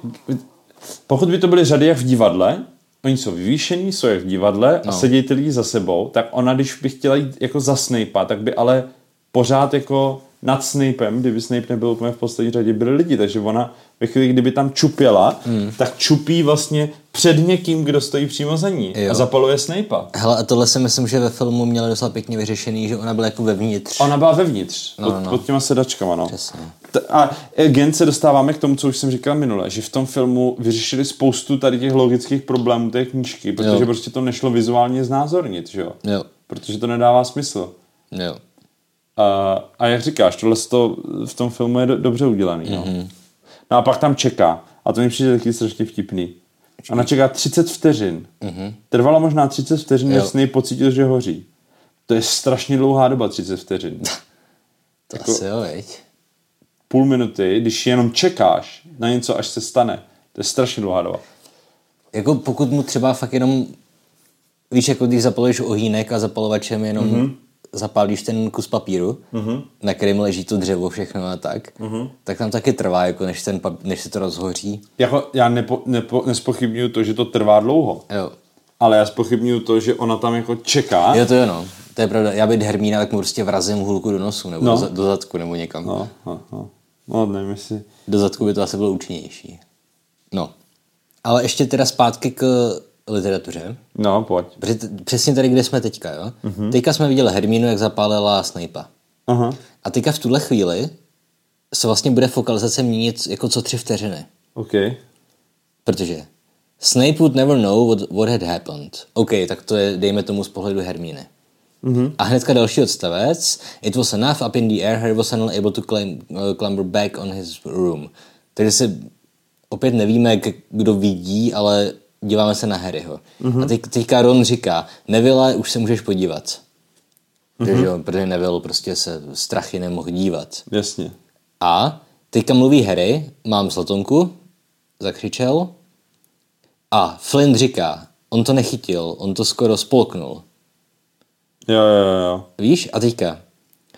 pokud by to byly řady jak v divadle, oni jsou vyvýšení, jsou jak v divadle a No. sedí ty lidi za sebou, tak ona, když by chtěla jít jako za Snape'a, tak by ale pořád jako nad Snapem, kdyby Snape nebyl úplně v poslední řadě, byli lidi, takže ona ve chvíli, kdyby tam čupěla, hmm. tak čupí vlastně před někým, kdo stojí přímo za ní Jo. a zapaluje Snape'a. Hele, a tohle si myslím, že ve filmu měla docela pěkně vyřešený, že ona byla jako vevnitř. Ona byla vevnitř, No, pod, no, no. pod těma sedačkama, no. Přesně. T- A gen se dostáváme k tomu, co už jsem říkal minule, že v tom filmu vyřešili spoustu tady těch logických problémů té knížky, protože Jo. prostě to nešlo vizuálně znázornit, že jo? Jo, Protože to nedává smysl. jo. A, a jak říkáš, tohle to v tom filmu je do, dobře udělaný. No. No a pak tam čeká. A to mi přijde taky strašně vtipný. Ona čeká 30 vteřin. Trvalo možná 30 vteřin, než. Snape pocítil, že hoří. To je strašně dlouhá doba, 30 vteřin. To Jako- asi jo, veď. Půl minuty, když jenom čekáš na něco, až se stane. To je strašně dlouhá doba. Jako pokud mu třeba fakt jenom, víš, jako když zapaluješ ohýnek a zapalovačem jenom mm-hmm. Zapálíš ten kus papíru, mm-hmm. na kterém leží to dřevo všechno a tak, mm-hmm. tak tam taky trvá, jako než, ten pap- než se to rozhoří. Jako, já nepo, nepo, nespochybnuju to, že to trvá dlouho. Jo. Ale já spochybnuju to, že ona tam jako čeká. Jo, to jo, no. To je pravda. Já být Hermína, tak mu prostě vrazím hůlku do nosu, nebo No. do, do zadku, nebo někam. No. No, no, no. no nevím, jestli... Do zadku by to asi bylo účinnější. No. Ale ještě teda zpátky k literatuře. No, pojď. Přesně tady, kde jsme teďka, jo? Mm-hmm. Teďka jsme viděli Hermínu, jak zapálila Snape'a. Aha, A teďka v tuhle chvíli se vlastně bude fokalizace měnit jako co tři vteřiny. OK. Protože Snape would never know what, what had happened. OK, tak to je, dejme tomu z pohledu Hermíny. Mm-hmm. A hnedka další odstavec. It was enough up in the air, Harry was unable to climb, uh, clamber back on his room. Takže se opět nevíme, kdo vidí, ale díváme se na Harryho. Mm-hmm. A teď, teďka Ron říká, Neville, už se můžeš podívat. Mm-hmm. Protože, jo, protože Neville prostě se strachy nemohl dívat. Jasně. A teďka mluví Harry, mám zlatonku, zakřičel. A Flint říká, on to nechytil, on to skoro spolknul. Jo, jo, jo. Víš? A teďka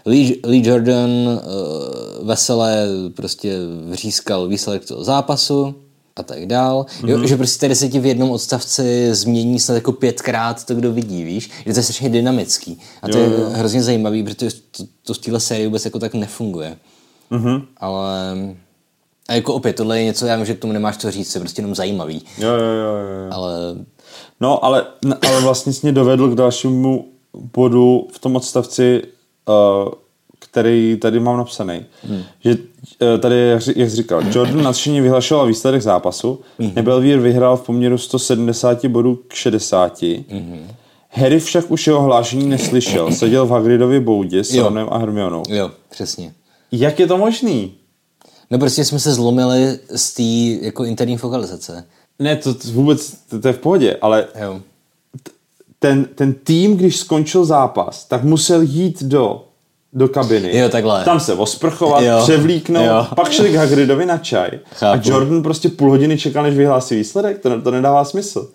Lee, Lee Jordan uh, veselé prostě vřískal výsledek toho zápasu a tak dál. Mm-hmm. Jo, že prostě tady se ti v jednom odstavci změní snad jako pětkrát to, kdo vidí, víš? Že to je strašně dynamický. A to Jo, je jo. hrozně zajímavý, protože to, to v téhle sérii vůbec jako tak nefunguje. Mhm. Ale a jako opět, tohle je něco, já vím, že k tomu nemáš co říct, je prostě jenom zajímavý. Jo, jo, jo, jo. Ale No, ale, ale vlastně jsi mě dovedl k dalšímu bodu v tom odstavci, uh, který tady mám napsaný. Hmm. Že tady, jak jsi říkal, Jordan nadšeně vyhlašoval výsledek zápasu, hmm. Nebelvír vyhrál v poměru 170 bodů k 60. Hmm. Harry však už jeho hlášení neslyšel, seděl v Hagridově boudě s. Ronem a Hermionou. jo, přesně. Jak je to možný? No prostě jsme se zlomili z té jako interní fokalizace. Ne, to, to vůbec, to, to je v pohodě, ale Jo. ten, ten tým, když skončil zápas, tak musel jít do, do kabiny. Jo, takhle. Tam se osprchovat, Jo. převlíknout, Jo. pak šli k Hagridovi na čaj. Chápu. A Jordan prostě půl hodiny čekal, než vyhlásí výsledek. To, to nedává smysl.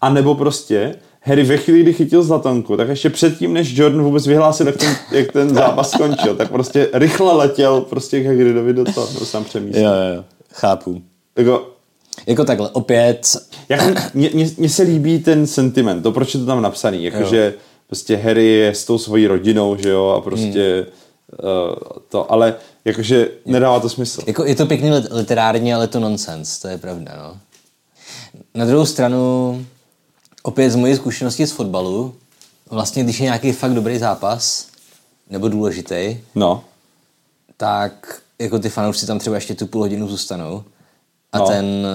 A nebo prostě Harry ve chvíli, kdy chytil zlatonku, tak ještě předtím, než Jordan vůbec vyhlásil, jak ten, jak ten zápas skončil, tak prostě rychle letěl prostě k Hagridovi do toho, nebo sám přemístil. Jo, jo, jo. Chápu. Jako, Jako takhle, opět, mně, se líbí ten sentiment, to proč je to tam napsaný, jakože prostě Harry je s tou svojí rodinou, že jo, a prostě hmm. uh, to, ale jakože nedává to smysl. jako je to pěkný lit- literárně, ale je to nonsens, to je pravda, no. Na druhou stranu, opět z mojí zkušenosti z fotbalu, vlastně když je nějaký fakt dobrý zápas, nebo důležitý, No, tak jako ty fanoušci tam třeba ještě tu půl hodinu zůstanou a No. ten,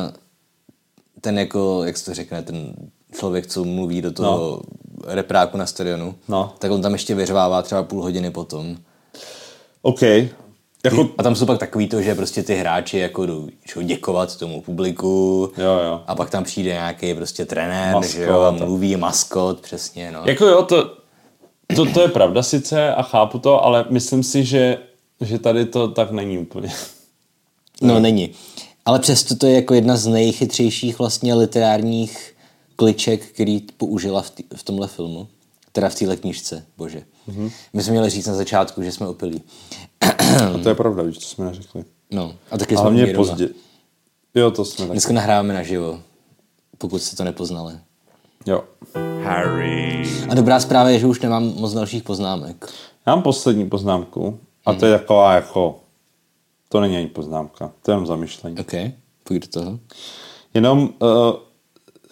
ten jako, jak se to řekne, ten člověk, co mluví do toho no. Repráku na stadionu, No. tak on tam ještě vyřvává třeba půl hodiny potom. OK. Jako, A tam jsou pak takový to, že prostě ty hráči jako jdou jdou děkovat tomu publiku Jo, jo. a pak tam přijde nějaký prostě trenér, Maskot že jo, a mluví, maskot, přesně, no. jako jo, to, to, to je pravda sice a chápu to, ale myslím si, že, že tady to tak není úplně. No není. Ale přesto to je jako jedna z nejchytřejších vlastně literárních kliček, který použila v, tý, v tomhle filmu. Teda v téhle knížce, bože. Mm-hmm. My jsme měli říct na začátku, že jsme opilí. A to je pravda, víš, to jsme neřekli. No, a taky A jsme doma. pozdě. Jo, to jsme tak. Dneska nahráváme naživo, pokud jste to nepoznali. Jo. Harry. A dobrá zpráva je, že už nemám moc dalších poznámek. Já mám poslední poznámku a to je taková jako, to není ani poznámka, to je jenom zamyšlení. OK, pojď do toho. Jenom uh,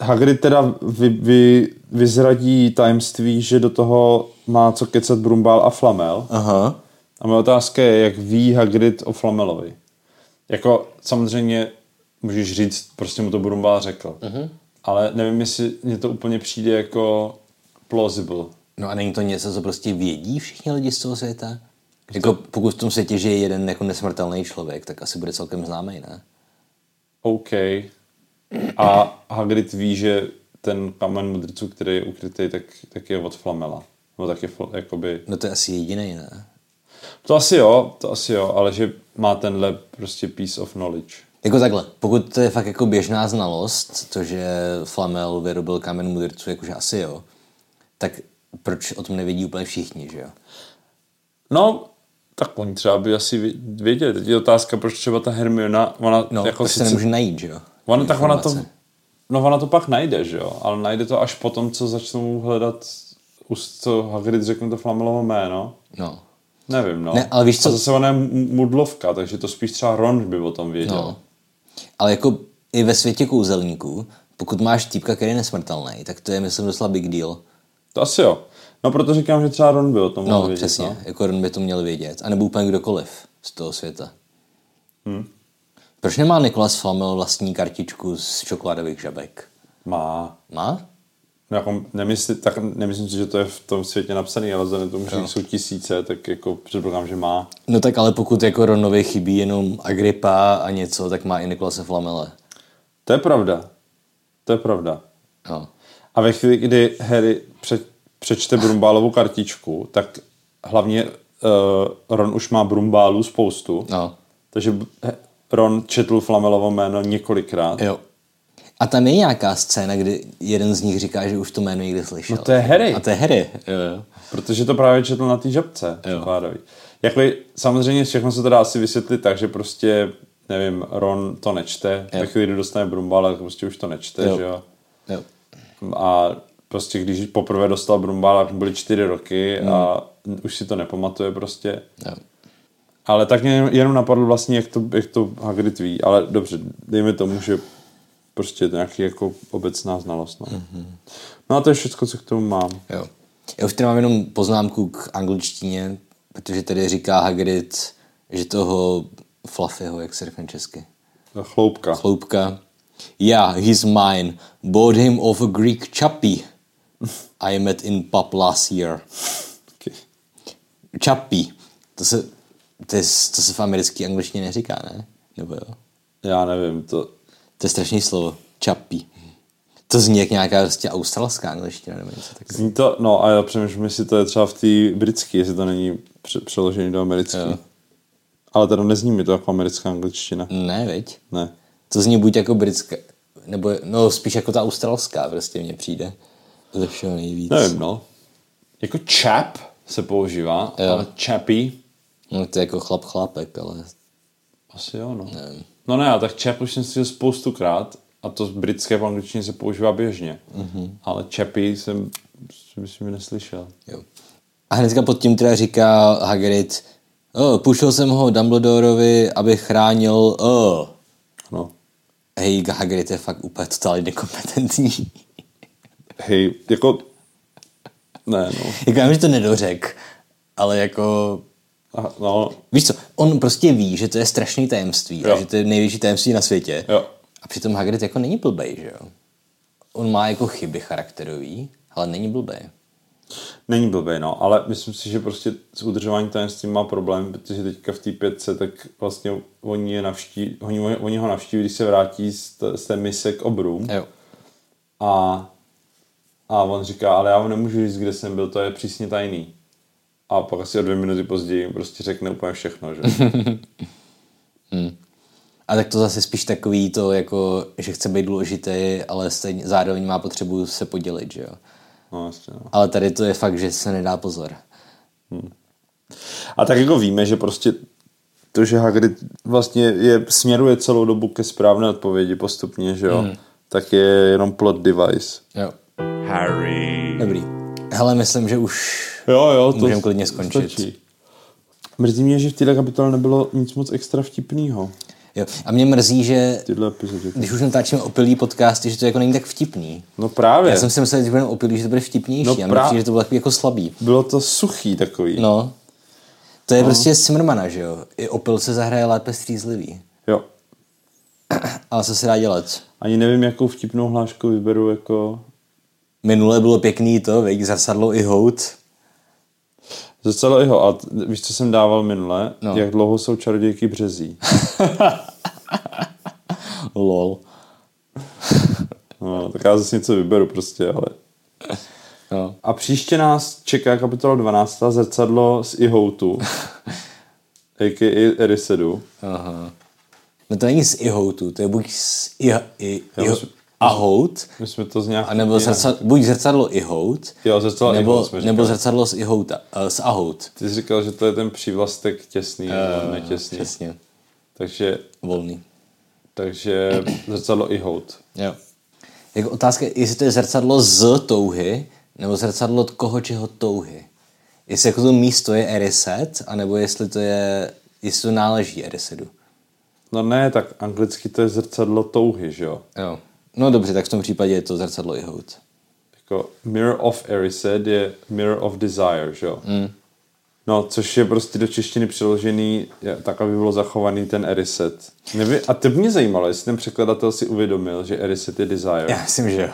Hagrid teda vy, vy, vyzradí tajemství, že do toho má co kecat Brumbál a Flamel. Aha. A moje otázka je, jak ví Hagrid o Flamelovi. Jako samozřejmě můžeš říct, prostě mu to Brumbál řekl. Uh-huh. Ale nevím, jestli mně to úplně přijde jako plausible. No a není to něco, co prostě vědí všichni lidi z toho světa? Jako pokud v tom světě žije jeden jako nesmrtelný člověk, tak asi bude celkem známý, ne? OK. A Hagrid ví, že ten kamen mudrců, který je ukrytý, tak, tak je od Flamela. No tak je jakoby... No to je asi jediný, ne? To asi jo, to asi jo, ale že má tenhle prostě piece of knowledge. Jako takhle, pokud to je fakt jako běžná znalost, to, že Flamel vyrobil kamen mudrců, jakože asi jo, tak proč o tom nevědí úplně všichni, že jo? No, tak oni třeba by asi vě- věděli. Teď je otázka, proč třeba ta Hermiona, ona No, jako se nemůže najít, že jo? Ona, tak ona to, no ona to pak najde, že jo, ale najde to až potom, co začnou hledat, už co Hagrid řekne to Flamelovo jméno. No. Nevím, no. Ne, ale víš co- A zase ona je mudlovka, takže to spíš třeba Ron by o tom věděl. No. Ale jako i ve světě kouzelníků, pokud máš týpka, který je nesmrtelný, tak to je, myslím, docela big deal. To asi jo. No proto říkám, že třeba Ron by o tom No, vědět. přesně. No. Jako Ron by to měl vědět. A nebo úplně kdokoliv z toho světa. Hmm. Proč nemá Nikolas Flamel vlastní kartičku z čokoládových žabek? Má. Má? No, Jako, nemysli, tak nemyslím si, že to je v tom světě napsaný, ale vzhledem k tomu, že jich jsou tisíce, tak jako předpokládám, že má. No tak ale pokud jako Ronovi chybí jenom Agrippa a něco, tak má i Nikolase Flamele. To je pravda. To je pravda. No. A ve chvíli, kdy Harry pře- přečte Brumbálovu kartičku, tak hlavně uh, Ron už má Brumbálů spoustu. no. Takže Ron četl Flamelovo jméno několikrát. Jo. A tam je nějaká scéna, kdy jeden z nich říká, že už to jméno někdy slyšel. No to je Harry. A to je Harry. Jo, jo. Protože to právě četl na té žabce. Jako, samozřejmě všechno se to dá asi vysvětlit tak, že prostě, nevím, Ron to nečte, Jo. ve chvíli, kdy dostane Brumbála, tak prostě už to nečte, Jo. že jo. jo. A prostě když poprvé dostal Brumbála, tak byly čtyři roky a už si to nepamatuje prostě. Jo. Ale tak mě jenom napadlo vlastně, jak to, jak to Hagrid ví. Ale dobře, dejme tomu, že prostě je to nějaký jako obecná znalost. No. Mm-hmm. no a to je všechno, co k tomu mám. Jo. Já už tady mám jenom poznámku k angličtině, protože tady říká Hagrid, že toho Fluffyho, jak se řekne česky, Chloupka. chloupka. Yeah, he's mine. Bought him off a Greek chappy. I met in pub last year. Okay. Chappy. To se, to, je, to se v americké angličtině neříká, ne? Nebo jo? Já nevím, to... To je strašný slovo. Chappy. To zní jak nějaká prostě australská angličtina nebo něco takového. Zní to, no a já přemýšlím, jestli to je třeba v té britské, jestli to není pře- přeložený do americké. Ale teda nezní mi to jako americká angličtina. Ne, veď? Ne. To zní buď jako britská, nebo no spíš jako ta australská prostě mně přijde. Ze všeho nejvíc. Nevím, no. Jako chap se používá, Jo. ale chappy No, to je jako chlap chlápek, ale Asi jo, no. No ne, tak chap už jsem slyšel spoustukrát a to z britské v angličtině se používá běžně. Mm-hmm. Ale chappy jsem, si myslím, neslyšel. jo. A hnedka pod tím teda říká Hagrid, oh, pušil jsem ho Dumbledorovi, aby chránil, oh. No. Hej, Hagrid je fakt úplně totálně nekompetentní. Hej, jako... Ne, no. jako já vím, že to nedořek, ale jako A, no, Víš co, on prostě ví, že to je strašný tajemství Jo. a že to je největší tajemství na světě. jo. A přitom Hagrid jako není blbej, že jo? On má jako chyby charakterový, ale není blbej. Není blbý, no, ale myslím si, že prostě s udržováním tajemství má problém, protože teďka v té pětce, tak vlastně oni, je navští, oni, oni ho navštíví, když se vrátí z, t- z té mise k obrům Jo. a, a on říká, ale já vám nemůžu říct, kde jsem byl, to je přísně tajný. A pak asi o dvě minuty později jim prostě řekne úplně všechno, že? A tak to zase spíš takový to, jako, že chce být důležitý, ale stejně, zároveň má potřebu se podělit, že jo? No, jasně, no. Ale tady to je fakt, že se nedá pozor. A tak jako víme, že prostě to, že Hagrid vlastně je, směruje celou dobu ke správné odpovědi postupně, že jo, tak je jenom plot device. Jo. Harry. Dobrý. Hele, myslím, že už Jo, jo, to Můžeme klidně skončit. Stačí. Mrzí mě, že v této kapitole nebylo nic moc extra vtipného. Jo. A mě mrzí, že když už natáčíme opilý podcasty, že to jako není tak vtipný. No právě. Já jsem si myslel, že budeme opilý, že to bude vtipnější. No No, a právě. že to bylo takový jako slabý. Bylo to suchý takový. No. To je no. prostě Simmermana, že jo? I opil se zahraje lépe střízlivý. Jo. Ale co se dá dělat? Ani nevím, jakou vtipnou hlášku vyberu jako... Minule bylo pěkný to, veď, zrcadlo i hout. Docela jeho. A t- víš, co jsem dával minule? No. Jak dlouho jsou čarodějky březí. Lol. No, tak já zase něco vyberu prostě, ale... No. A příště nás čeká kapitola 12. zrcadlo z Ihoutu. a.k.a. Erisedu. Aha. No to není z ihoutu, to je buď z i, i, Já i, myslím- ahout, My jsme to z nějak... a nebo zrcadlo, buď zrcadlo ihout, Jo, zrcadlo nebo, ihout jsme nebo zrcadlo z ihouta, uh, z ahout. Ty jsi říkal, že to je ten přívlastek těsný, nebo netěsný. Přesně, Takže, volný. takže zrcadlo Ihout. Jo. Jako otázka, je, jestli to je zrcadlo z touhy, nebo zrcadlo od koho čeho touhy. Jestli jako to místo je Eriset, anebo jestli to je, jestli to náleží Erisedu. No ne, tak anglicky to je zrcadlo touhy, že jo? Jo. No dobře, tak v tom případě je to zrcadlo Ihout. Jako Mirror of Erised je Mirror of Desire, že jo? Mm. No, což je prostě do češtiny přeložený je, tak, aby bylo zachovaný ten Eriset. Neví, a to mě zajímalo, jestli ten překladatel si uvědomil, že Eriset je Desire. Já myslím, že jo.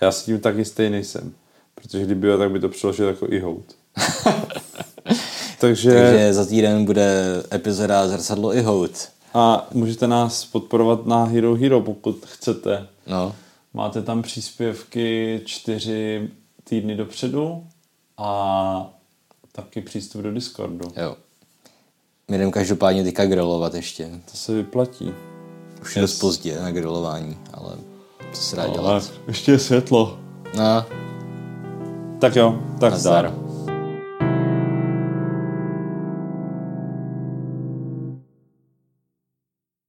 Já si tím tak jistý nejsem. Protože kdyby jo, tak by to přeložil jako Ihout. Takže, Takže za týden bude epizoda Zrcadlo Ihout. A můžete nás podporovat na Hero Hero, pokud chcete. No. Máte tam příspěvky čtyři týdny dopředu a taky přístup do Discordu. Jo. My jdeme každopádně teďka grilovat ještě. To se vyplatí. Už je dost pozdě na grilování, ale co se dá Ale dělat. ještě je světlo. No, Tak jo, tak zdar. nazdar.